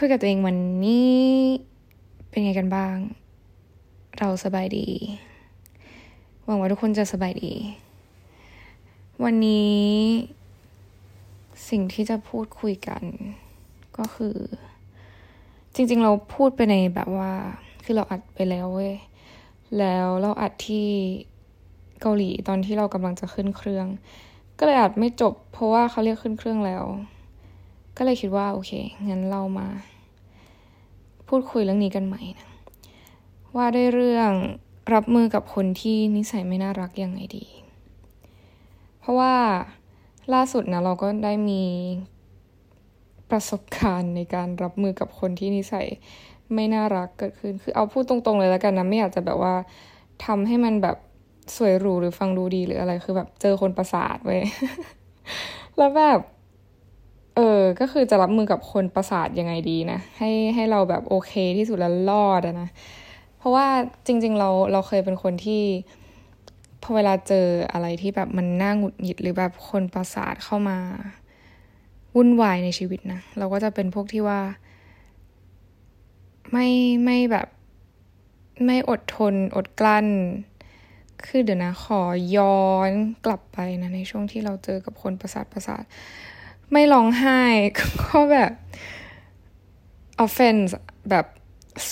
คุยกับตัวเองวันนี้เป็นไงกันบ้าง เราสบายดี หวังว่าทุกคนจะสบายดี วันนี้สิ่งที่จะพูดคุยกัน ก็คือ จริง ๆ เราพูดไปในแบบว่า คือเราอัดไปแล้วเว้ยแล้วเราอัดที่เกาหลีตอนที่เรากำลังจะขึ้นเครื่อง ก็เลยอัดไม่จบ เพราะว่าเขาเรียกขึ้นเครื่องแล้ว ก็เลยคิดว่าโอเคงั้นเรามา พูดคุยเรื่องนี้กันใหม่นะว่าด้วยเรื่องรับมือกับคนที่นิสัยไม่น่ารักยังไงดี เพราะว่าล่าสุดนะเราก็ได้มีประสบการณ์ในการรับมือกับคนที่นิสัยไม่น่ารักเกิดขึ้น คือเอาพูดตรงๆเลยแล้วกันนะ ไม่อยากจะแบบว่าทำให้มันแบบสวยหรูหรือฟังดูดีหรืออะไร คือแบบเจอคนประสาทเว้ย แล้วแบบ เออ ก็คือจะรับมือกับคนประสาทยังไงดีนะ ให้ให้เราแบบโอเคที่สุดแล้วรอดนะ เพราะว่าจริง ๆ เราเราเคยเป็นคนที่พอเวลาเจออะไรที่แบบมันน่าหงุดหงิดหรือแบบคนประสาทเข้ามาวุ่นวายในชีวิตนะ เราก็จะเป็นพวกที่ว่า ไม่ไม่แบบไม่อดทนอดกลั้น คือเดี๋ยวนะ ขอย้อนกลับไปนะ ในช่วงที่เราเจอกับคนประสาทประสาท ไม่ร้องไห้ก็แบบ offense แบบ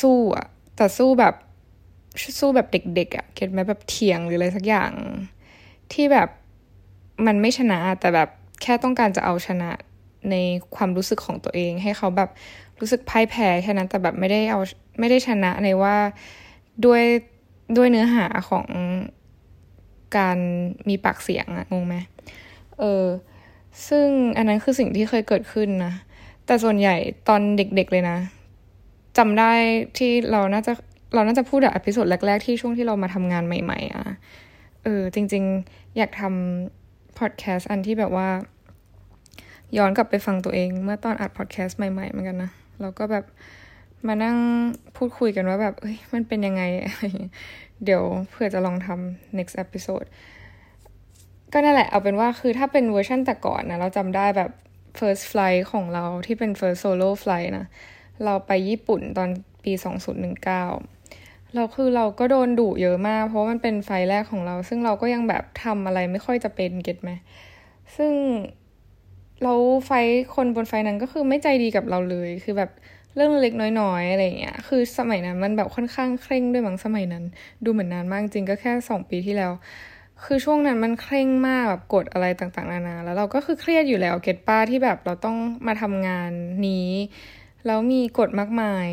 สู้อะแต่สู้แบบสู้แบบเด็กๆอะเก็ตไหมแบบเถียงหรืออะไรสักอย่าง ที่แบบมันไม่ชนะแต่แบบแค่ต้องการจะเอาชนะในความรู้สึกของตัวเอง ให้เขาแบบรู้สึกพ่ายแพ้แค่นั้นแต่แบบไม่ได้เอาไม่ได้ชนะในว่าด้วยด้วยเนื้อหาของการมีปากเสียงอะงงไหมเออ ซึ่งอันนั้นคือสิ่งที่เคยเกิดขึ้นนะ แต่ส่วนใหญ่ตอนเด็กๆเลยนะจำได้ที่เราน่าจะเราน่าจะพูดแบบ episode แรก ๆ ที่ช่วงที่เรามาทำงานใหม่ ๆอะเออจริง ๆ อยากทำพอดแคสต์อันที่แบบว่า ย้อนกลับไปฟังตัวเอง เมื่อตอนอัดพอดแคสต์ใหม่ๆเหมือนกันนะเราก็แบบมานั่งพูดคุยกันว่าแบบเอ้ยมันเป็นยังไง เดี๋ยวเผื่อจะลองทำ next episode ก็นั่นแหละเอาเป็นว่าคือถ้าเป็นเวอร์ชันแต่ก่อนนะ เราจำได้แบบ first flight ของเราที่เป็น first solo flight นะ เราไปญี่ปุ่นตอนปี 2019 เราคือเราก็โดนดุเยอะมาก เพราะมันเป็นไฟแรกของเรา ซึ่งเราก็ยังแบบทำอะไรไม่ค่อยจะเป็นเก็ตไหม ซึ่งเราไฟคนบนไฟนั้นก็คือไม่ใจดีกับเราเลย คือแบบเรื่องเล็กน้อยๆอะไรเงี้ย คือสมัยนั้นมันแบบค่อนข้างเคร่งด้วยมั้งสมัยนั้น ดูเหมือนนานมากจริงก็แค่สองปีที่แล้ว คือช่วงนั้นมันเคร่งมากแบบกฎอะไรต่างๆนานา แล้วเราก็คือเครียดอยู่แล้วเก็ตป้าที่แบบเราต้องมาทำงานนี้แล้วมีกฎมากมาย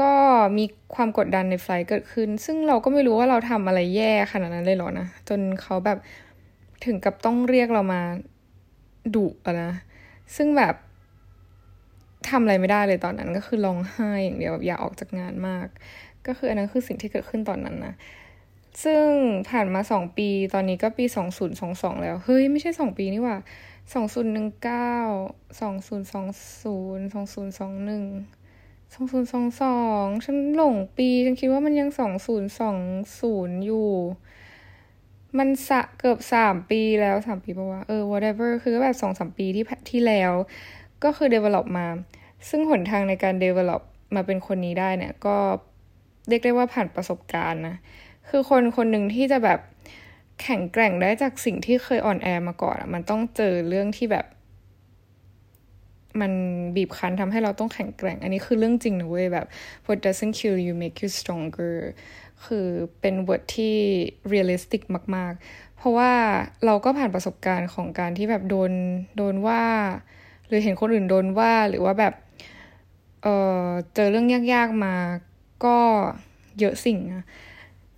ก็มีความกดดันในไฟล์เกิดขึ้น ซึ่งเราก็ไม่รู้ว่าเราทำอะไรแย่ขนาดนั้นเลยหรอนะ จนเขาแบบถึงกับต้องเรียกเรามาดุอะนะ ซึ่งแบบทำอะไรไม่ได้เลยตอนนั้นก็คือร้องไห้อย่างเดียวแบบอยากออกจากงานมาก ก็คืออันนั้นคือสิ่งที่เกิดขึ้นตอนนั้นนะ ซึ่งผ่านมาสองปี ตอนนี้ก็ปีสองศูนย์สองสองแล้ว เฮ้ย ไม่ใช่สองปีนี่ว่าสองศูนย์หนึ่งเก้าสองศูนย์สองศูนย์สองศูนย์สองหนึ่งสองศูนย์สองสองฉันหลงปี ฉันคิดว่ามันยังสองศูนย์สองศูนย์อยู่ มันสะเกือบสามปีแล้วสามปีปะวะ เออ whatever คือแบบสองสามปีที่ที่แล้ว ก็คือ develop มา ซึ่งหนทางในการ develop มาเป็นคนนี้ได้เนี่ย ก็เรียกได้ว่าผ่านประสบการณ์นะ คือคนคนหนึ่งที่จะแบบแข็งแกร่งได้จากสิ่งที่เคยอ่อนแอมาก่อนอะมันต้องเจอเรื่องที่แบบ มันบีบคั้นทำให้เราต้องแข็งแกร่ง อันนี้คือเรื่องจริงนะเว้ยแบบ what doesn't kill you make you stronger คือเป็นบทที่ realistic มาก ๆ เพราะว่าเราก็ผ่านประสบการณ์ของการที่แบบโดนโดนว่า หรือเห็นคนอื่นโดนว่าหรือว่าแบบเออเจอเรื่องยาก ๆ มาก็เยอะสิ่งนะ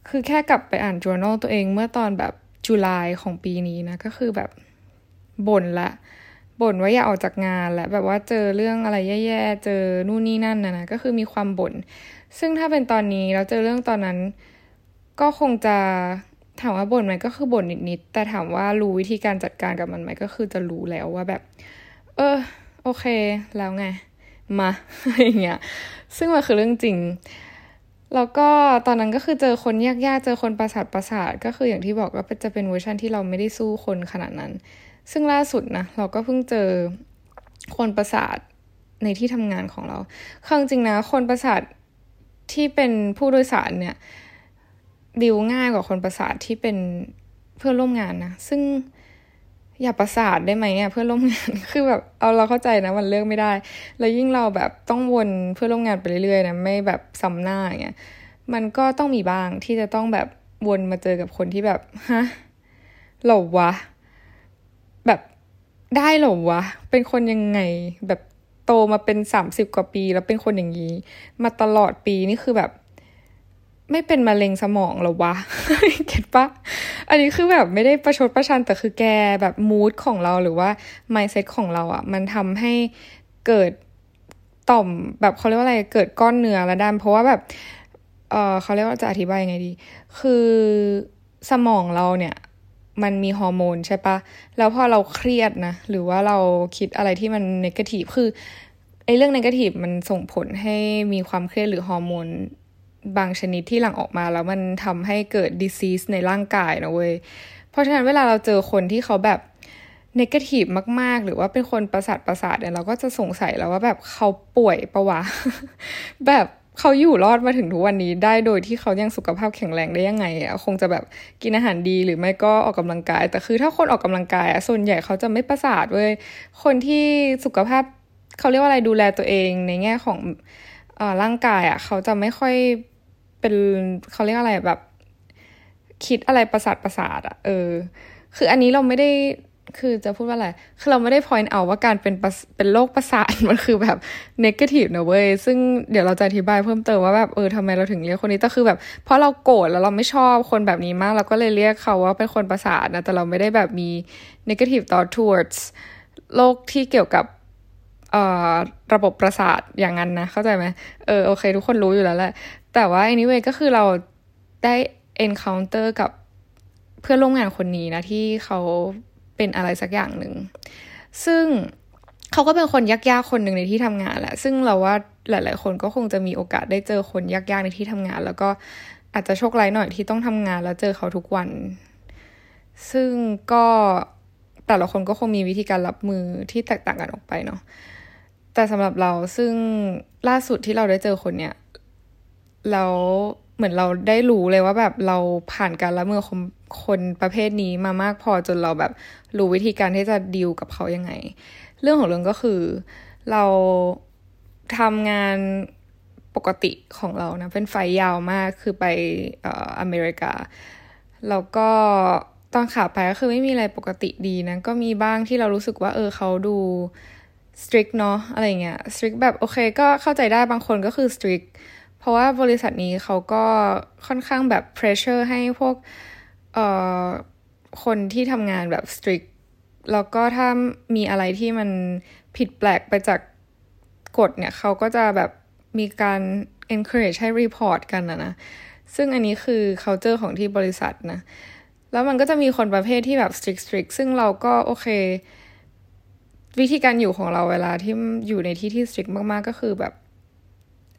คือแค่กลับไปอ่าน journal ตัวเองเมื่อตอนแบบจุลายของปีนี้นะ ก็คือแบบบ่นละบ่นว่าอยากออกจากงานและแบบว่าเจอเรื่องอะไรแย่ๆ เจอนู่นนี่นั่นนะนะก็คือมีความบ่นซึ่งถ้าเป็นตอนนี้แล้วเจอเรื่องตอนนั้น ก็คงจะถามว่าบ่นไหมก็คือบ่นนิดๆแต่ถามว่ารู้วิธีการจัดการกับมันไหมก็คือจะรู้แล้วว่าแบบ เออ โอเค แล้วไง มาอะไรเงี้ยซึ่งมันคือเรื่องจริง แล้วก็ตอนนั้นก็คือเจอคนยากๆ เจอคนประสาทประสาทก็คืออย่างที่บอกว่าจะเป็นเวอร์ชันที่เราไม่ได้สู้คนขนาดนั้น ซึ่งล่าสุดนะเราก็เพิ่งเจอคนประสาทในที่ทำงานของเราคือจริงนะคนประสาทที่เป็นผู้โดยสารเนี่ยดิวง่ายกว่าคนประสาทที่เป็นเพื่อนร่วมงานนะ ซึ่ง อย่าประสาทได้ไหมอะเพื่อนร่วมงานคือแบบเอาเราเข้าใจนะมันเลือกไม่ได้ แล้วยิ่งเราแบบต้องวนเพื่อนร่วมงานไปเรื่อยๆนะไม่แบบซ้ำหน้าอย่างเงี้ยมันก็ต้องมีบ้างที่จะต้องแบบวนมาเจอกับคนที่แบบฮะหรอวะ แบบได้หรอวะ เป็นคนยังไง แบบโตมาเป็นสามสิบกว่าปี แล้วเป็นคนอย่างนี้ มาตลอดปีนี่คือแบบ ไม่เป็นมะเร็งสมองหรอวะเก็ตปะอันนี้คือแบบไม่ได้ประชดประชันแต่คือแกแบบมูดของเราหรือว่าไมเซ็ตของเราอะ่ะ มันทำให้เกิดต่อมแบบเขาเรียกว่าอะไรเกิดก้อนเนื้อระดันเพราะว่าแบบเออเขาเรียกว่าจะอธิบายยังไงดี คือสมองเราเนี่ย มันมีฮอร์โมนใช่ปะแล้วพอเราเครียดนะ หรือว่าเราคิดอะไรที่มัน negative คือไอ้เรื่อง negative มันส่งผลให้มีความเครียดหรือฮอร์โมน บางชนิดที่หลั่งออกมาแล้วมันทำให้เกิด disease ในร่างกายนะเว้ย เพราะฉะนั้นเวลาเราเจอคนที่เขาแบบ negative มาก ๆ หรือว่าเป็นคนประสาทประสาทเนี่ยเราก็จะสงสัยแล้วว่าแบบเขาป่วยปะวะ แบบเขาอยู่รอดมาถึงทุกวันนี้ได้โดยที่เขายังสุขภาพแข็งแรงได้ยังไงอะคงจะแบบกินอาหารดีหรือไม่ก็ออกกำลังกาย แต่คือถ้าคนออกกำลังกายอะส่วนใหญ่เขาจะไม่ประสาทเว้ยคนที่สุขภาพเขาเรียกว่าอะไรดูแลตัวเองในแง่ของอร่างกายอะเขาจะไม่ค่อย เป็นเขาเรียกอะไรแบบ คิดอะไรประสาทประสาทอะเออ คืออันนี้เราไม่ได้คือจะพูดว่าอะไร คือเราไม่ได้ point เอาว่าการเป็นเป็นโรคประสาทมันคือแบบ negative นะเว้ย ซึ่งเดี๋ยวเราจะอธิบายเพิ่มเติมว่าแบบเออทำไมเราถึงเรียกคนนี้แต่คือแบบ เพราะเราโกรธแล้วเราไม่ชอบคนแบบนี้มาก เราก็เลยเรียกเขาว่าเป็นคนประสาทนะ แต่เราไม่ได้แบบมี negative thought towards โรคที่เกี่ยวกับ ระบบประสาทอย่างนั้นนะ เข้าใจไหมเออโอเค ทุกคนรู้อยู่แล้วแหละ แต่ว่า anyway ก็คือเราได้ encounter กับเพื่อนร่วมงานคนนี้นะ ที่เขาเป็นอะไรสักอย่างหนึ่ง ซึ่งเขาก็เป็นคนยากๆคนหนึ่งในที่ทำงานแหละ ซึ่งเราว่าหลาย ๆ คนก็คงจะมีโอกาสได้เจอคนยากๆในที่ทำงาน แล้วก็อาจจะโชคร้ายหน่อยที่ต้องทำงานแล้วเจอเขาทุกวัน ซึ่งก็แต่ละคนก็คงมีวิธีการรับมือที่แตกต่างกันออกไปเนาะ แต่สำหรับเราซึ่งล่าสุดที่เราได้เจอคนเนี้ยแล้วเหมือนเราได้รู้เลยว่าแบบเราผ่านการละเมอคนคนประเภทนี้มามากพอจนเราแบบรู้วิธีการที่จะดีลกับเขายังไง เรื่องของเรื่องก็คือ เราทำงานปกติของเรานะ เป็นไฟยาวมากคือไปออเมริกา แล้วก็ตอนขาไปก็คือไม่มีอะไรปกติดีนะ ก็มีบ้างที่เรารู้สึกว่าเออเขาดู strict เนาะอะไรเงี้ย strict แบบโอเคก็เข้าใจได้บางคนก็คือ strict เพราะว่าบริษัทนี้เขาก็ค่อนข้างแบบ pressure ให้พวกเอ่อคนที่ทำงานแบบ strict แล้วก็ถ้ามีอะไรที่มันผิดแปลกไปจากกฎเนี่ยเขาก็จะแบบมีการ encourage ให้ report กันนะนะ ซึ่งอันนี้คือ culture ของที่บริษัทนะ แล้วมันก็จะมีคนประเภทที่แบบ strict strict ซึ่งเราก็โอเค วิธีการอยู่ของเราเวลาที่อยู่ในที่ที่ strict มาก ๆ ก็คือแบบ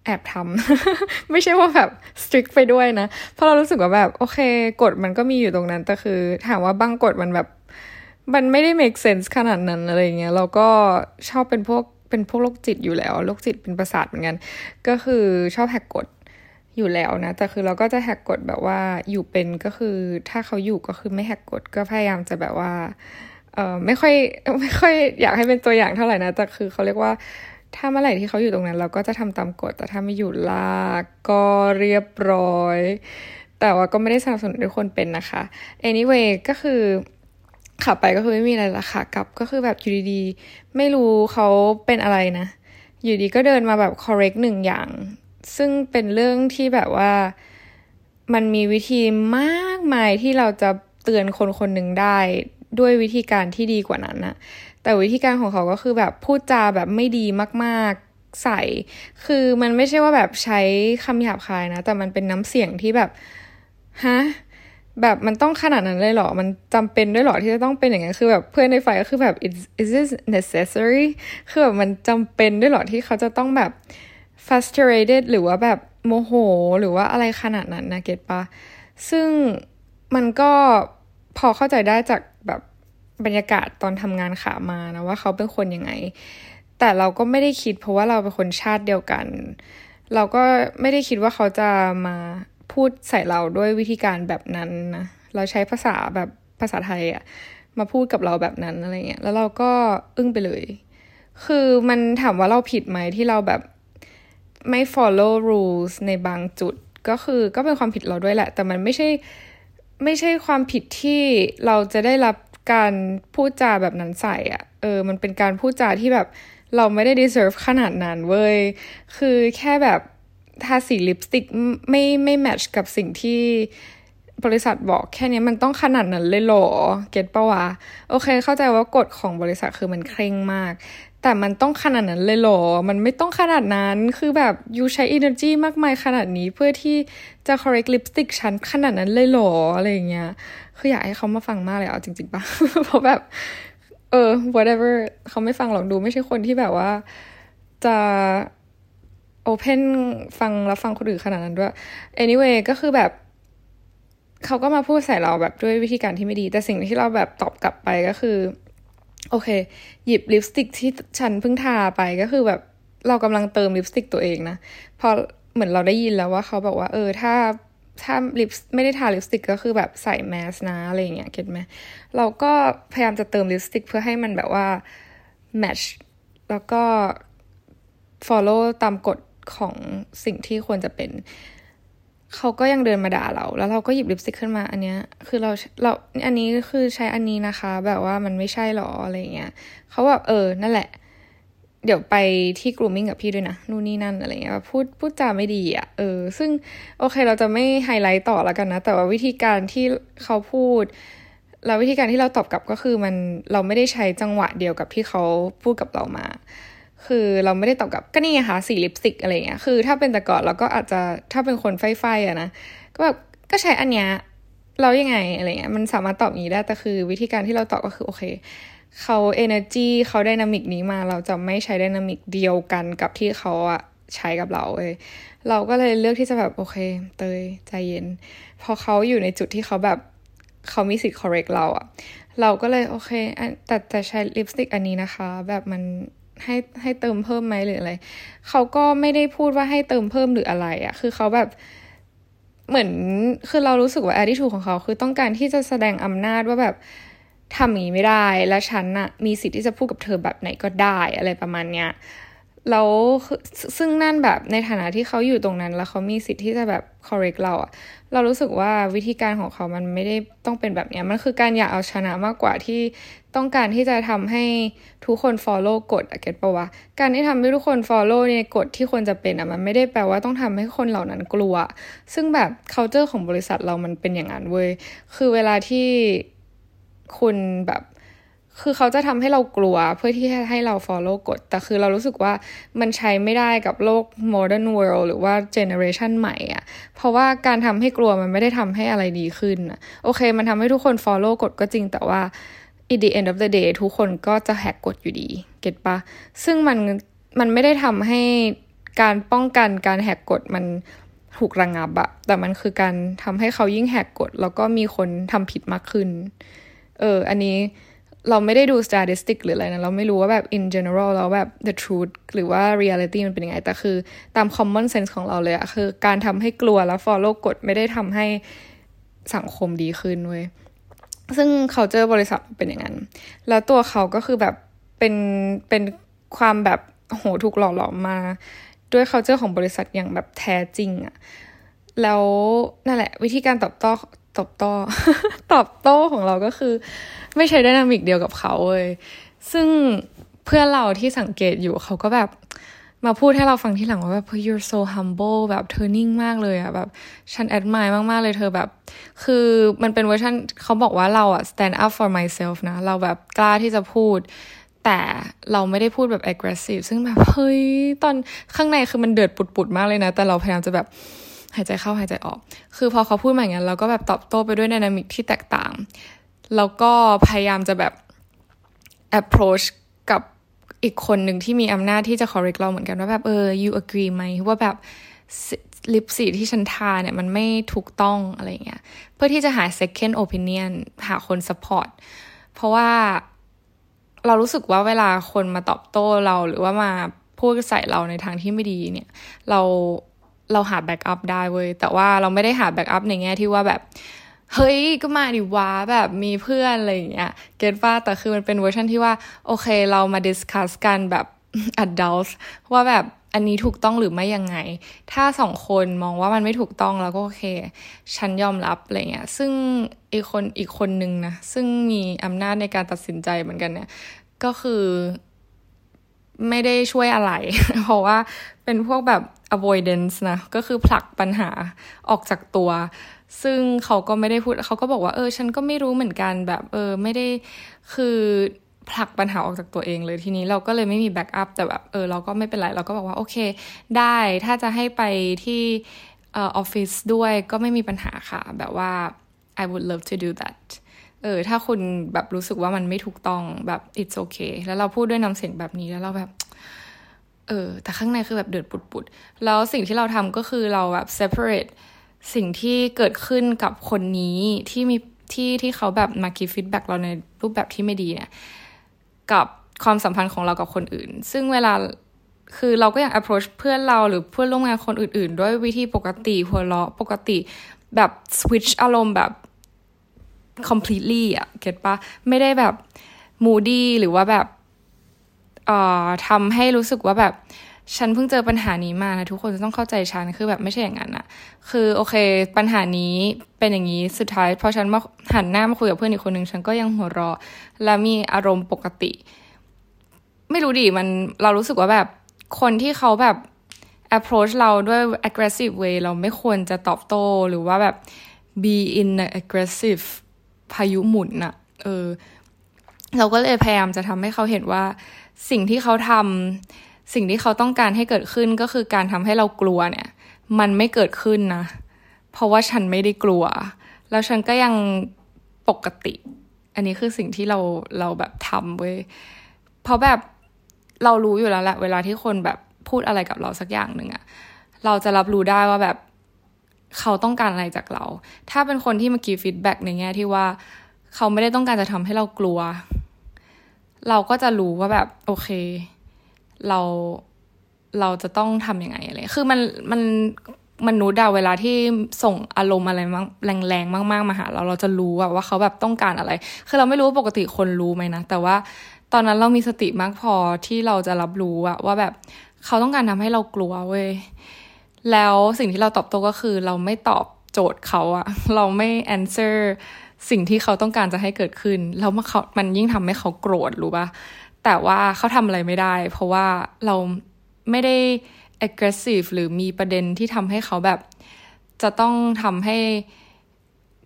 แอบทำ ไม่ใช่ว่าแบบ strict ไปด้วยนะ เพราะเรารู้สึกว่าแบบ โอเคกฎมันก็มีอยู่ตรงนั้น แต่คือถามว่าบางกฎมันแบบ มันไม่ได้ make sense ขนาดนั้นอะไรเงี้ยเราก็ชอบเป็นพวกเป็นพวกโรคจิตอยู่แล้วโรคจิตเป็นประสาทเหมือนกัน ก็คือชอบแหกกฎอยู่แล้วนะ แต่คือเราก็จะแหกกฎแบบว่าอยู่เป็นก็คือถ้าเขาอยู่ก็คือไม่แหกกฎก็พยายามจะแบบว่า เออไม่ค่อยไม่ค่อยอยากให้เป็นตัวอย่างเท่าไหร่นะแต่คือเขาเรียกว่าถ้าเมื่อไหร่ที่เขาอยู่ตรงนั้น เราก็จะทำตามกฎแต่ถ้าไม่อยู่ลากก็เรียบร้อย แต่ว่าก็ไม่ได้สนับสนุนทุกคนเป็นนะคะ anyway ก็คือขับไปก็คือไม่มีอะไรละค่ะกลับก็คือแบบอยู่ดีๆ ไม่รู้เขาเป็นอะไรนะ อยู่ดีก็เดินมาแบบ correct หนึ่งอย่าง ซึ่งเป็นเรื่องที่แบบว่ามันมีวิธีมากมายที่เราจะเตือนคนคนหนึ่งได้ ด้วยวิธีการที่ดีกว่านั้นนะแต่วิธีการของเขาก็คือแบบพูดจาแบบไม่ดีมากๆใส่ คือมันไม่ใช่ว่าแบบใช้คำหยาบคายนะ แต่มันเป็นน้ำเสียงที่แบบฮะแบบมันต้องขนาดนั้นเลยเหรอ มันจำเป็นด้วยเหรอที่จะต้องเป็นอย่างนี้คือแบบเพื่อนในฝ่ายก็คือแบบ is is this necessary คือแบบมันจำเป็นด้วยเหรอที่เขาจะต้องแบบ frustrated หรือว่าแบบโมโห หรือว่าอะไรขนาดนั้นนะเก็ตปะซึ่งมันก็พอเข้าใจได้จาก บรรยากาศตอนทำงานขามานะว่าเขาเป็นคนยังไง แต่เราก็ไม่ได้คิดเพราะว่าเราเป็นคนชาติเดียวกัน เราก็ไม่ได้คิดว่าเขาจะมาพูดใส่เราด้วยวิธีการแบบนั้นนะเราใช้ภาษาแบบภาษาไทยอะมาพูดกับเราแบบนั้นอะไรเงี้ยแล้วเราก็อึ้งไปเลย คือมันถามว่าเราผิดไหมที่เราแบบไม่ follow rules ในบางจุดก็คือก็เป็นความผิดเราด้วยแหละ แต่มันไม่ใช่ไม่ใช่ความผิดที่เราจะได้รับ การพูดจาแบบนั้นใส่อะเออ มันเป็นการพูดจาที่แบบเราไม่ได้ deserve ขนาดนั้นเว้ย คือแค่แบบทาสีลิปสติกไม่ไม่แมทช์กับสิ่งที่บริษัทบอกแค่นี้มันต้องขนาดนั้นเลยหรอ เก็ตปะวะ โอเค เข้าใจว่ากฎของบริษัทคือมันเคร่งมาก แต่มันต้องขนาดนั้นเลยหรอ มันไม่ต้องขนาดนั้น คือแบบยูใช้ energy มากมายขนาดนี้เพื่อที่จะ correct lipstick ฉันขนาดนั้นเลยหรอ อะไรอย่างเงี้ย คืออยากให้เขามาฟังมากเลยเอาจริงๆปะเพราะแบบ เออ whatever เขาไม่ฟังหรอกดูไม่ใช่คนที่แบบว่าจะโอเพนฟังแล้วฟังคนอื่นขนาดนั้นด้วย anyway ก็คือแบบ เขาก็มาพูดใส่เราแบบด้วยวิธีการที่ไม่ดี แต่สิ่งที่เราแบบตอบกลับไปก็คือ โอเค หยิบลิปสติกที่ฉันเพิ่งทาไปก็คือแบบเรากำลังเติมลิปสติกตัวเองนะ พอเหมือนเราได้ยินแล้วว่าเขาบอกว่า เออ ถ้า ถ้าลิปไม่ได้ทาลิปสติกก็คือแบบใส่แมสนะอะไรเงี้ยเก็ตไหมเราก็พยายามจะเติมลิปสติกเพื่อให้มันแบบว่าแมชแล้วก็ follow ตามกฎของสิ่งที่ควรจะเป็น เขาก็ยังเดินมาด่าเรา แล้วเราก็หยิบลิปสติกขึ้นมา อันเนี้ย คือเราเราอันนี้คือใช้อันนี้นะคะ แบบว่ามันไม่ใช่หรออะไรเงี้ยเขาแบบเออ นั่นแหละ เดี๋ยวไปที่กรูมมิ่งกับพี่ด้วยนะ นู่นนี่นั่นอะไรเงี้ยพูดพูดจาไม่ดีอะ่ะเออ ซึ่งโอเคเราจะไม่ไฮไลท์ต่อแล้วกันนะ แต่ว่าวิธีการที่เขาพูด แล้ววิธีการที่เราตอบกลับก็คือมันเราไม่ได้ใช้จังหวะเดียวกับที่เขาพูดกับเรามา คือเราไม่ได้ตอบกับก็นี่ไงคะสีลิปสติกอะไรเงี้ยคือถ้าเป็นแต่ก่อนเราก็อาจจะถ้าเป็นคนไฟไฟอะนะก็แบบก็ใช้อันเนี้ยเรายังไงอะไรเงี้ยมันสามารถตอบนี้ได้แต่คือวิธีการที่เราตอบก็คือโอเค เขา energy เขาไดนามิกนี้มา เราจะไม่ใช้ไดนามิกเดียวกันกับที่เขาอะใช้กับเราเลยเราก็เลยเลือกที่จะแบบโอเค เตยใจเย็น พอเขาอยู่ในจุดที่เขาแบบเขามีสิทธิ์ correct เราอะเราก็เลยโอเคแต่แต่ใช้ลิปสติกอันนี้นะคะ แบบมันให้ให้เติมเพิ่มไหมหรืออะไร เขาก็ไม่ได้พูดว่าให้เติมเพิ่มหรืออะไรอะคือเขาแบบเหมือนคือเรารู้สึกว่า attitude ของเขาคือต้องการที่จะแสดงอำนาจว่าแบบ ทำอย่างนี้ไม่ได้ และฉันอะมีสิทธิ์ที่จะพูดกับเธอแบบไหนก็ได้อะไรประมาณเนี้ยแล้วซึ่งนั่นแบบในฐานะที่เขาอยู่ตรงนั้น แล้วเขามีสิทธิ์ที่จะแบบ correct เราอะเรารู้สึกว่าวิธีการของเขามันไม่ได้ต้องเป็นแบบนี้มันคือการอยากเอาชนะมากกว่าที่ต้องการที่จะทำให้ทุกคน follow กฎอะเก็ตปะวะการที่ทำให้ทุกคน follow ในกฎที่ควรจะเป็นอะมันไม่ได้แปลว่าต้องทำให้คนเหล่านั้นกลัว ซึ่งแบบ culture ของบริษัทเรามันเป็นอย่างนั้นเว้ยคือเวลาที่ คุณแบบ คือเขาจะทำให้เรากลัวเพื่อที่ให้เรา follow กฎแต่คือเรารู้สึกว่ามันใช้ไม่ได้กับโลก modern world หรือว่า generation ใหม่อะเพราะว่าการทำให้กลัวมันไม่ได้ทำให้อะไรดีขึ้นอะโอเค มันทำให้ทุกคน follow กฎก็จริงแต่ว่า in the end of the day ทุกคนก็จะแหกกฎอยู่ดี เก็ตปะ ซึ่งมันมันไม่ได้ทำให้การป้องกันการแหกกฎมันถูกระงงับอะแต่มันคือการทำให้เขายิ่งแหกกฎแล้วก็มีคนทำผิดมากขึ้น เออ อันนี้เราไม่ได้ดู statistic หรืออะไรนะ เราไม่รู้ว่าแบบ in general แล้วแบบ the truth หรือว่า reality มันเป็นยังไง แต่คือตาม common sense ของเราเลยอะคือการทำให้กลัวแล้ว follow กฎไม่ได้ทำให้สังคมดีขึ้นเว้ย ซึ่งเขาเจอบริษัทเป็นอย่างนั้น แล้วตัวเขาก็คือแบบเป็นเป็นความแบบโหถูกหล่อหลอมมา ด้วยเขาเจอของบริษัทอย่างแบบแท้จริงอะแล้วนั่นแหละ วิธีการตอบโต้ ตอบโต้ตอบโต้ของเราก็คือ ไม่ใช่ดินามิกเดียวกับเขาเลย ซึ่งเพื่อนเราที่สังเกตอยู่เขาก็แบบมาพูดให้เราฟังที่หลังว่าแบบ you're so humble แบบเธอนิ่งมากเลยอะแบบ ฉัน admire มาก ๆ เลยเธอแบบ คือมันเป็นเวอร์ชันเขาบอกว่าเราอะ stand up for myself นะ เราแบบกล้าที่จะพูด แต่เราไม่ได้พูดแบบ aggressive ซึ่งแบบ เฮ้ย ตอนข้างในคือมันเดือดปุด ๆ มากเลยนะ แต่เราพยายามจะแบบ หายใจเข้าหายใจออก คือพอเขาพูดมาอย่างนั้นเราก็แบบตอบโต้ไปด้วยดินามิกที่แตกต่าง แล้วก็พยายามจะแบบ approach กับอีกคนหนึ่งที่มีอำนาจที่จะ correct เราเหมือนกันว่าแบบเออ you agree ไหมว่าแบบลิปสีที่ฉันทาเนี่ยมันไม่ถูกต้องอะไรเงี้ย เพื่อที่จะหา second opinion หาคน support เพราะว่าเรารู้สึกว่าเวลาคนมาตอบโต้เราหรือว่ามาพูดใส่เราในทางที่ไม่ดีเนี่ย เรา เราหา backup ได้เว้ยแต่ว่าเราไม่ได้หา backup ในแง่ที่ว่าแบบ เฮ้ยก็มาดิวะแบบมีเพื่อนอะไรอย่างเงี้ย get ปะแต่คือมันเป็นเวอร์ชันที่ว่า โอเคเรามา discuss กันแบบ adult ว่าแบบอันนี้ถูกต้องหรือไม่ยังไง ถ้าสองคนมองว่ามันไม่ถูกต้องแล้วก็โอเค ฉันยอมรับอะไรเงี้ย ซึ่งอีกคนอีกคนนึงนะ ซึ่งมีอำนาจในการตัดสินใจเหมือนกันเนี่ย ก็คือ ไม่ได้ช่วยอะไร เพราะว่าเป็นพวกแบบ avoidance นะ ก็คือผลักปัญหาออกจากตัว ซึ่งเขาก็ไม่ได้พูดเขาก็บอกว่า เออ ฉันก็ไม่รู้เหมือนกันแบบ เออ ไม่ได้คือผลักปัญหาออกจากตัวเองเลยทีนี้เราก็เลยไม่มี backup แต่แบบเออเราก็ไม่เป็นไร เราก็บอกว่า โอเค ได้ถ้าจะให้ไปที่ออฟฟิศด้วยก็ไม่มีปัญหาค่ะ แบบว่า I would love to do that เออถ้าคุณแบบรู้สึกว่ามันไม่ถูกต้องแบบ it's okay แล้วเราพูดด้วยน้ำเสียงแบบนี้แล้วเราแบบ เออ แต่ข้างในคือแบบเดือดปุดๆ แล้วสิ่งที่เราทำก็คือเราแบบ separate สิ่งที่เกิดขึ้นกับคนนี้ที่มีที่ที่เขาแบบมาคิดฟีดแบ็กเราในรูปแบบที่ไม่ดีเนี่ยกับความสัมพันธ์ของเรากับคนอื่น ซึ่งเวลาคือเราก็ยัง approach เพื่อนเราหรือเพื่อนร่วมงานคนอื่น ๆ ด้วยวิธีปกติหัวเราะปกติแบบ switch อารมณ์แบบ completely อะเก็ตปะไม่ได้แบบ moody หรือว่าแบบ ทำให้รู้สึกว่าแบบฉันเพิ่งเจอปัญหานี้มานะทุกคนจะต้องเข้าใจฉันคือแบบไม่ใช่อย่างนั้นอะคือโอเค ปัญหานี้เป็นอย่างนี้สุดท้ายพอฉันมาหันหน้ามาคุยกับเพื่อนอีกคนหนึ่งฉันก็ยังหัวเราะและมีอารมณ์ปกติ ไม่รู้ดิมันเรารู้สึกว่าแบบคนที่เขาแบบ approach เราด้วย aggressive way เราไม่ควรจะตอบโต้หรือว่าแบบ be in a aggressive พายุหมุนอะเออ เราก็เลยพยายามจะทำให้เขาเห็นว่า สิ่งที่เขาทำสิ่งที่เขาต้องการให้เกิดขึ้นก็คือการทำให้เรากลัวเนี่ย มันไม่เกิดขึ้นนะ เพราะว่าฉันไม่ได้กลัว แล้วฉันก็ยังปกติ อันนี้คือสิ่งที่เราเราแบบทำเว้ยเพราะแบบเรารู้อยู่แล้วแหละเวลาที่คนแบบพูดอะไรกับเราสักอย่างหนึ่งอะเราจะรับรู้ได้ว่าแบบเขาต้องการอะไรจากเรา ถ้าเป็นคนที่มากีฟีดแบ็กในแง่ที่ว่า เขาไม่ได้ต้องการจะทำให้เรากลัว เราก็จะรู้ว่าแบบโอเค เราเราจะต้องทำยังไงอะไร คือมันมันมนุษย์อะเวลาที่ส่งอารมณ์อะไรมแรงๆ มากๆมาหาเราเราจะรู้ว่าเขาแบบต้องการอะไร คือเราไม่รู้ปกติคนรู้ไหมนะ แต่ว่าตอนนั้นเรามีสติมากพอที่เราจะรับรู้อะว่าแบบเขาต้องการทำให้เรากลัวเว้ย แล้วสิ่งที่เราตอบโต้ก็คือเราไม่ตอบโจทย์เขาอะเราไม่ answer สิ่งที่เขาต้องการจะให้เกิดขึ้น แล้วมันเขามันยิ่งทำให้เขาโกรธรู้ปะแต่ว่าเขาทำอะไรไม่ได้ เพราะว่าเราไม่ได้ aggressive หรือมีประเด็นที่ทำให้เขาแบบ จะต้องทำให้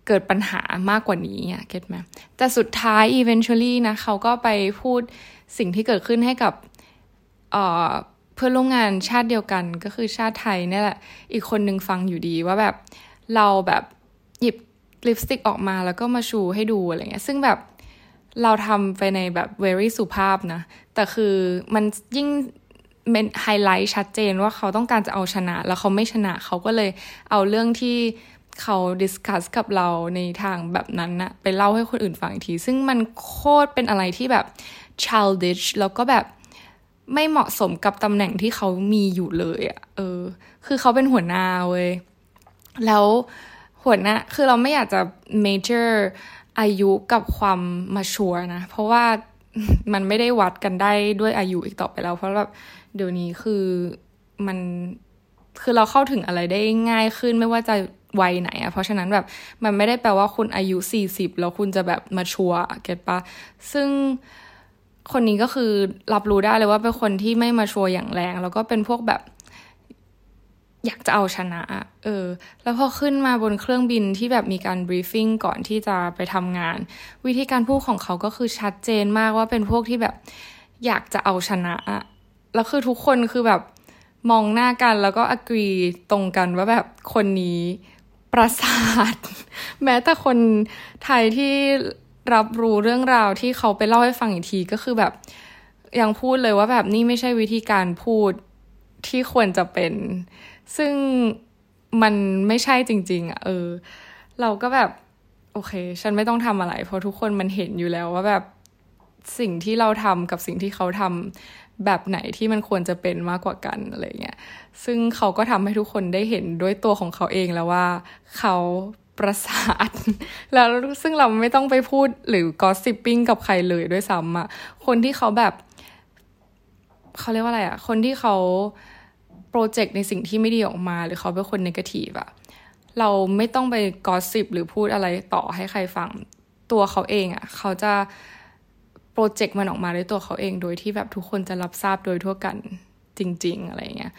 เกิดปัญหามากกว่านี้อะเก็ตไหมแต่สุดท้าย eventually นะเขาก็ไปพูดสิ่งที่เกิดขึ้นให้กับเพื่อนร่วมงานชาติเดียวกันก็คือชาติไทยนี่แหละ อีกคนนึงฟังอยู่ดีว่าแบบเราแบบ ลิปสติกออกมาแล้วก็มาชูให้ดูอะไรเงี้ยซึ่งแบบเราทำไปในแบบ very สุภาพนะ แต่คือมันยิ่งเป็นไฮไลท์ชัดเจนว่าเขาต้องการจะเอาชนะ แล้วเขาไม่ชนะเขาก็เลยเอาเรื่องที่เขา discuss กับเราในทางแบบนั้นนะไปเล่าให้คนอื่นฟังที ซึ่งมันโคตรเป็นอะไรที่แบบ childish แล้วก็แบบไม่เหมาะสมกับตำแหน่งที่เขามีอยู่เลยอะ่ะเออ คือเขาเป็นหัวหน้าเว้ยแล้ว หัวหน้าคือเราไม่อยากจะ measure อายุกับความมาชัวนะ เพราะว่ามันไม่ได้วัดกันได้ด้วยอายุอีกต่อไปแล้ว เพราะแบบเดี๋ยวนี้คือมันคือเราเข้าถึงอะไรได้ง่ายขึ้นไม่ว่าจะวัยไหนอะเพราะฉะนั้นแบบมันไม่ได้แปลว่าคุณอายุสี่สิบแล้วคุณจะแบบมาชัวเก็ตปะซึ่งคนนี้ก็คือรับรู้ได้เลยว่าเป็นคนที่ไม่มาชัวอย่างแรง แล้วก็เป็นพวกแบบ อยากจะเอาชนะเออ แล้วพอขึ้นมาบนเครื่องบินที่แบบมีการบรีฟิ้งก่อนที่จะไปทำงาน วิธีการพูดของเขาก็คือชัดเจนมากว่าเป็นพวกที่แบบอยากจะเอาชนะอะแล้วคือทุกคนคือแบบมองหน้ากันแล้วก็อกรีตรงกันว่าแบบคนนี้ประสาท แม้แต่คนไทยที่รับรู้เรื่องราวที่เขาไปเล่าให้ฟังอีกทีก็คือแบบยังพูดเลยว่าแบบนี่ไม่ใช่วิธีการพูดที่ควรจะเป็น ซึ่งมันไม่ใช่จริง ๆอะเออ เราก็แบบ โอเค ฉันไม่ต้องทำอะไร เพราะทุกคนมันเห็นอยู่แล้วว่าแบบสิ่งที่เราทำกับสิ่งที่เขาทำแบบไหนที่มันควรจะเป็นมากกว่ากันอะไรเงี้ยซึ่งเขาก็ทำให้ทุกคนได้เห็นด้วยตัวของเขาเองแล้วว่าเขาประสาทแล้วซึ่งเราไม่ต้องไปพูดหรือกอสซิปปิ้งกับใครเลยด้วยซ้ำอะคนที่เขาแบบ เขาเรียกว่าอะไรอะคนที่เขา เจกต์ในสิ่งที่ไม่ดีออกมา หรือเขาเป็นคนนกาทีฟอะเราไม่ต้องไปกอสซิปหรือพูดอะไรต่อให้ใครฟังตัวเขาเองอะเขาจะโปรเจกต์มันออกมาด้วยตัวเขาเองโดยที่แบบทุกคนจะรับทราบโดยทั่วกันจริง ๆ อะไรเงี้ย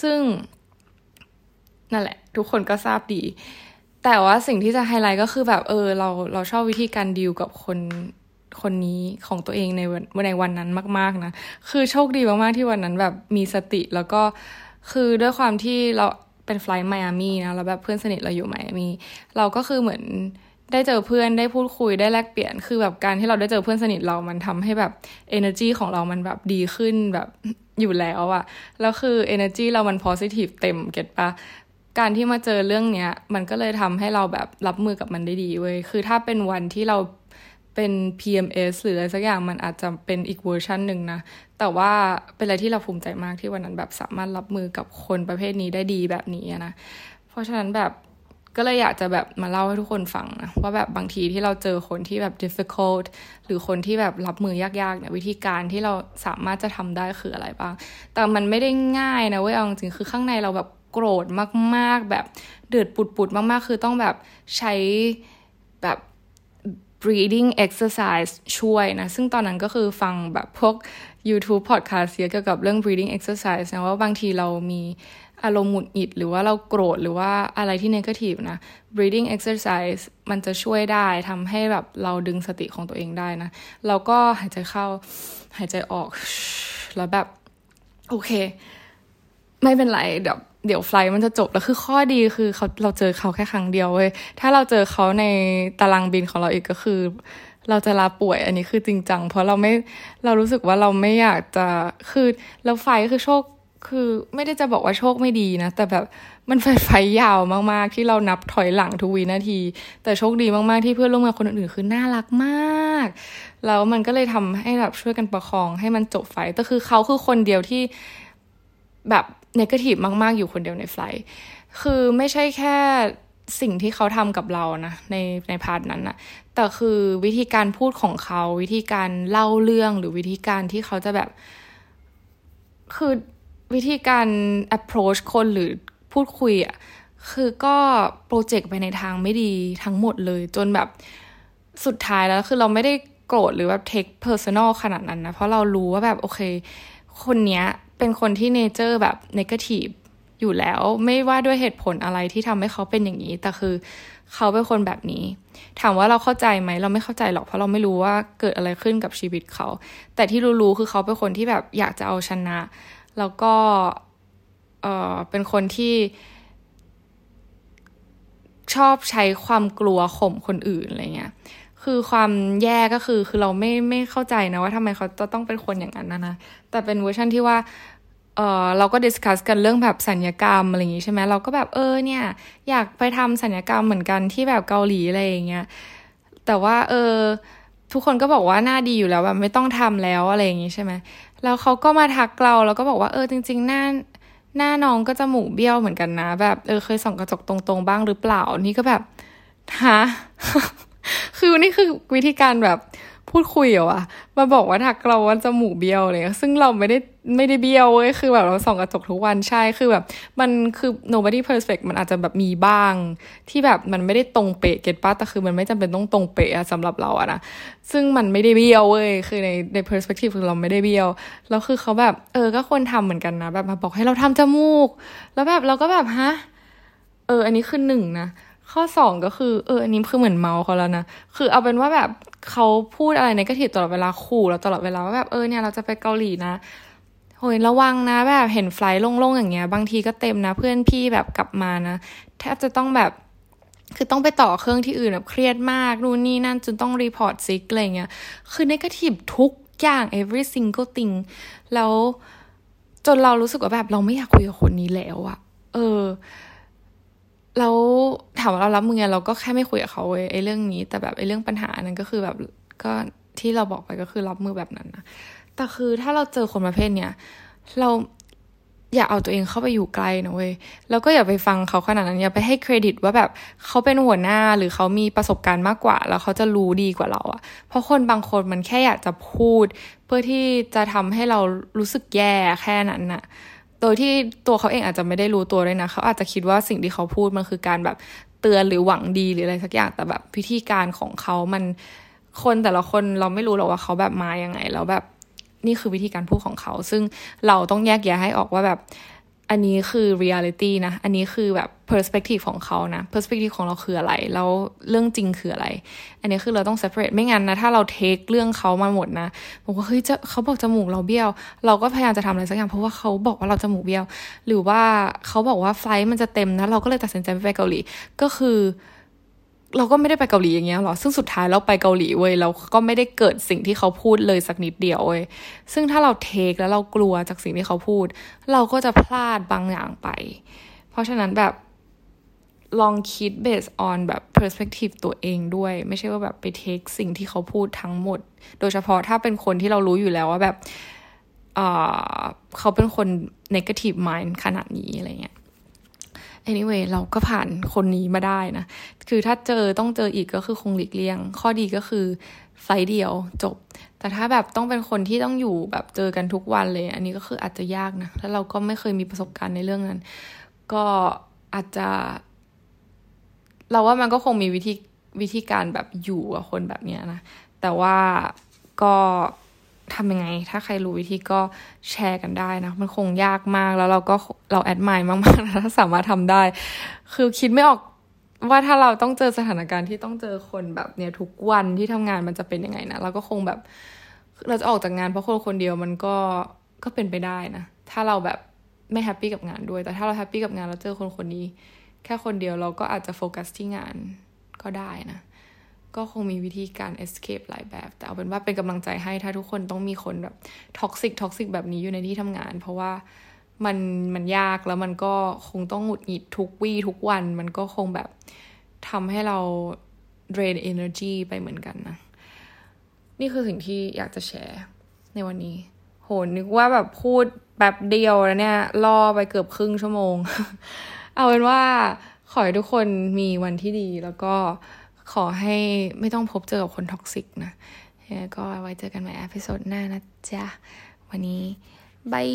ซึ่งนั่นแหละ ทุกคนก็ทราบดี แต่ว่าสิ่งที่จะไฮไลท์ก็คือแบบเออ เราเราชอบวิธีการดีลกับคนคนนี้ของตัวเองในวันในวันนั้นมาก ๆ นะ คือโชคดีมาก ๆ ที่วันนั้นแบบมีสติแล้วก็ คือด้วยความที่เราเป็นไฟล์ไมอามี่นะแล้วแบบเพื่อนสนิทเราอยู่ไมอามี่เราก็คือเหมือนได้เจอเพื่อนได้พูดคุยได้แลกเปลี่ยนคือแบบการที่เราได้เจอเพื่อนสนิทเรามันทำให้แบบ energy ของเรามันแบบดีขึ้นแบบอยู่แล้วอะแล้วคือ energy เรามัน positive เต็มเก็ตปะการที่มาเจอเรื่องเนี้ย มันก็เลยทำให้เราแบบรับมือกับมันได้ดีเว้ยคือถ้าเป็นวันที่เราเป็น PMS หรืออะไรสักอย่างมันอาจจะเป็นอีกเวอร์ชันหนึ่งนะ แต่ว่าเป็นอะไรที่เราภูมิใจมากที่วันนั้นแบบสามารถรับมือกับคนประเภทนี้ได้ดีแบบนี้นะ เพราะฉะนั้นแบบก็เลยอยากจะแบบมาเล่าให้ทุกคนฟังนะว่าแบบบางทีที่เราเจอคนที่แบบ difficult หรือคนที่แบบรับมือยากๆเนี่ยวิธีการที่เราสามารถจะทำได้คืออะไรบ้าง แต่มันไม่ได้ง่ายนะเว้ยเอาจริงคือข้างในเราแบบโกรธมากๆ แบบเดือดปุดๆมากๆ คือต้องแบบใช้แบบ breathing exercise ช่วยนะ ซึ่งตอนนั้นก็คือฟังแบบพวก YouTube podcast เกี่ยวกับเรื่อง breathing exercise นะว่าบางทีเรามีอารมณ์หงุดหงิดหรือว่าเราโกรธหรือว่าอะไรที่นกาทีฟนะ breathing exercise มันจะช่วยได้ทำให้แบบเราดึงสติของตัวเองได้นะ เราก็หายใจเข้าหายใจออก แล้วแบบ โอเค ไม่เป็นไรเดี๋ยว เดี๋ยวไฟล์มันจะจบแล้วคือข้อดีคือเขาเราเจอเขาแค่ครั้งเดียวเว้ยถ้าเราเจอเขาในตารางบินของเราอีกก็คือ เราจะลาป่วยอันนี้คือจริงจังเพราะเราไม่เรารู้สึกว่าเราไม่อยากจะคือแล้วไฟคือโชคคือไม่ได้จะบอกว่าโชคไม่ดีนะ แต่แบบมันไฟไฟยาวมากๆ ที่เรานับถอยหลังทุกวินาที แต่โชคดีมากๆที่เพื่อนร่วมงานคนอื่นๆคือน่ารักมาก แล้วมันก็เลยทำให้แบบช่วยกันประคองให้มันจบไฟแต่คือเขาคือคนเดียวที่แบบ negative มาก ๆ อยู่คนเดียวใน flight คือไม่ใช่แค่สิ่งที่เขาทำกับเรานะ ในใน part นั้นนะแต่คือวิธีการพูดของเขา วิธีการเล่าเรื่องหรือวิธีการที่เขาจะแบบ คือวิธีการ approach คนหรือพูดคุยอะ่ะคือก็ project ไปในทางไม่ดีทั้งหมดเลย จนแบบสุดท้ายแล้วคือเราไม่ได้โกรธหรือแบบ take personal ขนาดนั้นนะ เพราะเรารู้ว่าแบบโอเค คนเนี้ยเป็นคนที่เนเจอร์แบบ negative อยู่แล้วไม่ว่าด้วยเหตุผลอะไรที่ทำให้เขาเป็นอย่างนี้ แต่คือเขาเป็นคนแบบนี้ ถามว่าเราเข้าใจไหมเราไม่เข้าใจหรอกเพราะเราไม่รู้ว่าเกิดอะไรขึ้นกับชีวิตเขา แต่ที่รู้ๆคือเขาเป็นคนที่แบบอยากจะเอาชนะ แล้วก็เออเป็นคนที่ชอบใช้ความกลัวข่มคนอื่นอะไรเงี้ย คือความแย่ก็คือคือเราไม่ไม่เข้าใจนะว่าทำไมเขาจะต้องเป็นคนอย่างนั้นนะนะแต่เป็นเวอร์ชันที่ว่าเออเราก็ discuss กันเรื่องแบบศัลยกรรมอะไรอย่างงี้ใช่ไหมเราก็แบบเออเนี่ย อยากไปทำศัลยกรรมเหมือนกันที่แบบเกาหลีอะไรอย่างเงี้ยแต่ว่าเออทุกคนก็บอกว่าหน้าดีอยู่แล้วแบบไม่ต้องทำแล้วอะไรอย่างงี้ใช่ไหมแล้วเขาก็มาทักเราแล้วก็บอกว่าเออจริง ๆ หน้าหน้าน้องก็จมูกเบี้ยวเหมือนกันนะ แบบเออเคยส่องกระจกตรงๆบ้างหรือเปล่านี่ก็แบบฮะ คือนี่คือวิธีการแบบพูดคุยเหรอวะมาบอกว่าถักเราว่าจมูกเบี้ยวเลยซึ่งเราไม่ได้ไม่ได้เบี้ยวเว้ยคือแบบเราส่องกระจกทุกวันใช่คือแบบ มันคือ nobody perfect มันอาจจะแบบมีบ้าง ที่แบบมันไม่ได้ตรงเป๊ะเก็ตป้าแต่คือมันไม่จำเป็นต้องตรงเป๊ะสำหรับเราอะนะซึ่งมันไม่ได้เบี้ยวเว้ยคือในใน perspective คือเราไม่ได้เบี้ยวแล้วคือเขาแบบเออก็ควรทำเหมือนกันนะแบบมาบอกให้เราทำจมูก แล้วแบบเราก็แบบฮะเออ อันนี้คือหนึ่งนะ ข้อสองก็คือเอออันนี้คือเหมือนเม้าเขาแล้วนะคือเอาเป็นว่าแบบเขาพูดอะไร negative ตลอดเวลาขู่เราตลอดเวลาว่าแบบเออเนี่ยเราจะไปเกาหลีนะโหยระวังนะแบบเห็น flight โล่งๆอย่างเงี้ย บางทีก็เต็มนะ เพื่อนพี่แบบกลับมานะแทบจะต้องแบบคือต้องไปต่อเครื่องที่อื่นแบบเครียดมากนู่นนี่นั่นจนต้อง report sick อะไรเงี้ย คือ negative ทุกอย่าง every single thing แล้วจนเรารู้สึกว่าแบบเราไม่อยากคุยกับคนนี้แล้วอะเออ แล้วถามว่าเรารับมือไงเราก็แค่ไม่คุยกับเขาเว้ยไอ้เรื่องนี้ แต่แบบไอ้เรื่องปัญหานั้นก็คือแบบก็ที่เราบอกไปก็คือรับมือแบบนั้นนะแต่คือถ้าเราเจอคนประเภทเนี้ยเราอย่าเอาตัวเองเข้าไปอยู่ใกลนะเว้ย แล้วก็อย่าไปฟังเขาขนาดนั้น อย่าไปให้เครดิตว่าแบบเขาเป็นหัวหน้าหรือเขามีประสบการณ์มากกว่า แล้วเขาจะรู้ดีกว่าเราอะเพราะคนบางคนมันแค่อยากจะพูด เพื่อที่จะทำให้เรารู้สึกแย่แค่นั้นน่ะ โดยที่ตัวเขาเองอาจจะไม่ได้รู้ตัวด้วยนะเขาอาจจะคิดว่าสิ่งที่เขาพูดมันคือการแบบเตือนหรือหวังดีหรืออะไรสักอย่างแต่แบบวิธีการของเขามันคนแต่ละคนเราไม่รู้หรอกว่าเขาแบบมายังไงแล้วแบบนี่คือวิธีการพูดของเขา ซึ่งเราต้องแยกแยะให้ออกว่าแบบ อันนี้คือเรียลิตี้นะ อันนี้คือแบบ perspective ของเขานะ perspective ของเราคืออะไร แล้วเรื่องจริงคืออะไร อันนี้คือเราต้อง separate ไม่งั้นนะ ถ้าเราเทคเรื่องเขามาหมดนะบอกว่าเฮ้ยจะเขาบอกจมูกเราเบี้ยว เราก็พยายามจะทำอะไรสักอย่างเพราะว่าเขาบอกว่าเราจมูกเบี้ยว หรือว่าเขาบอกว่าไฟล์มันจะเต็มนะ เราก็เลยตัดสินใจไปเกาหลี ก็คือ เราก็ไม่ได้ไปเกาหลีอย่างเงี้ยหรอ ซึ่งสุดท้ายเราไปเกาหลีเว้ยเราก็ไม่ได้เกิดสิ่งที่เขาพูดเลยสักนิดเดียวเว้ย ซึ่งถ้าเราเทคแล้วเรากลัวจากสิ่งที่เขาพูด เราก็จะพลาดบางอย่างไป เพราะฉะนั้นแบบลองคิด based on แบบ perspective ตัวเองด้วย ไม่ใช่ว่าแบบไปเทคสิ่งที่เขาพูดทั้งหมด โดยเฉพาะถ้าเป็นคนที่เรารู้อยู่แล้วว่าแบบ เขาเป็นคน negative mind ขนาดนี้อะไรเงี้ย anyway เราก็ผ่านคนนี้มาได้นะ คือถ้าเจอต้องเจออีกก็คือคงหลีกเลี่ยง ข้อดีก็คือไฟเดียวจบ แต่ถ้าแบบต้องเป็นคนที่ต้องอยู่แบบเจอกันทุกวันเลย อันนี้ก็คืออาจจะยากนะ แล้วเราก็ไม่เคยมีประสบการณ์ในเรื่องนั้น ก็อาจจะ เราว่ามันก็คงมีวิธีวิธีการแบบอยู่กับคนแบบนี้นะ แต่ว่าก็ ทำยังไง ถ้าใครรู้วิธีก็แชร์กันได้นะ มันคงยากมากแล้วเราก็เราแอดมายมากๆนะถ้าสามารถทำได้ คือคิดไม่ออกว่าถ้าเราต้องเจอสถานการณ์ที่ต้องเจอคนแบบเนี่ยทุกวันที่ทำงานมันจะเป็นยังไงนะเราก็คงแบบ เราจะออกจากงานเพราะคนคนเดียวมันก็ก็เป็นไปได้นะ ถ้าเราแบบไม่ happy กับงานด้วย แต่ถ้าเรา happy กับงานเราเจอคนคนนี้ แค่คนเดียวเราก็อาจจะโฟกัสที่งานก็ได้นะ ก็คงมีวิธีการ escape หลายแบบ แต่เอาเป็นว่าเป็นกำลังใจให้ถ้าทุกคนต้องมีคนแบบ toxic toxic แบบนี้อยู่ในที่ทำงาน เพราะว่ามันมันยากแล้วมันก็คงต้องหงุดหงิดทุกวี่ทุกวัน มันก็คงแบบทำให้เรา drain energy ไปเหมือนกันนะ นี่คือสิ่งที่อยากจะแชร์ในวันนี้ โหนึกว่าแบบพูดแป๊บเดียวแล้วเนี่ยล่อไปเกือบครึ่งชั่วโมง เอาเป็นว่าขอให้ทุกคนมีวันที่ดีแล้วก็ ขอให้ไม่ต้องพบเจอกับคน toxic นะก็ไว้เจอกันใหม่ episode หน้านะจ๊ะ วันนี้ bye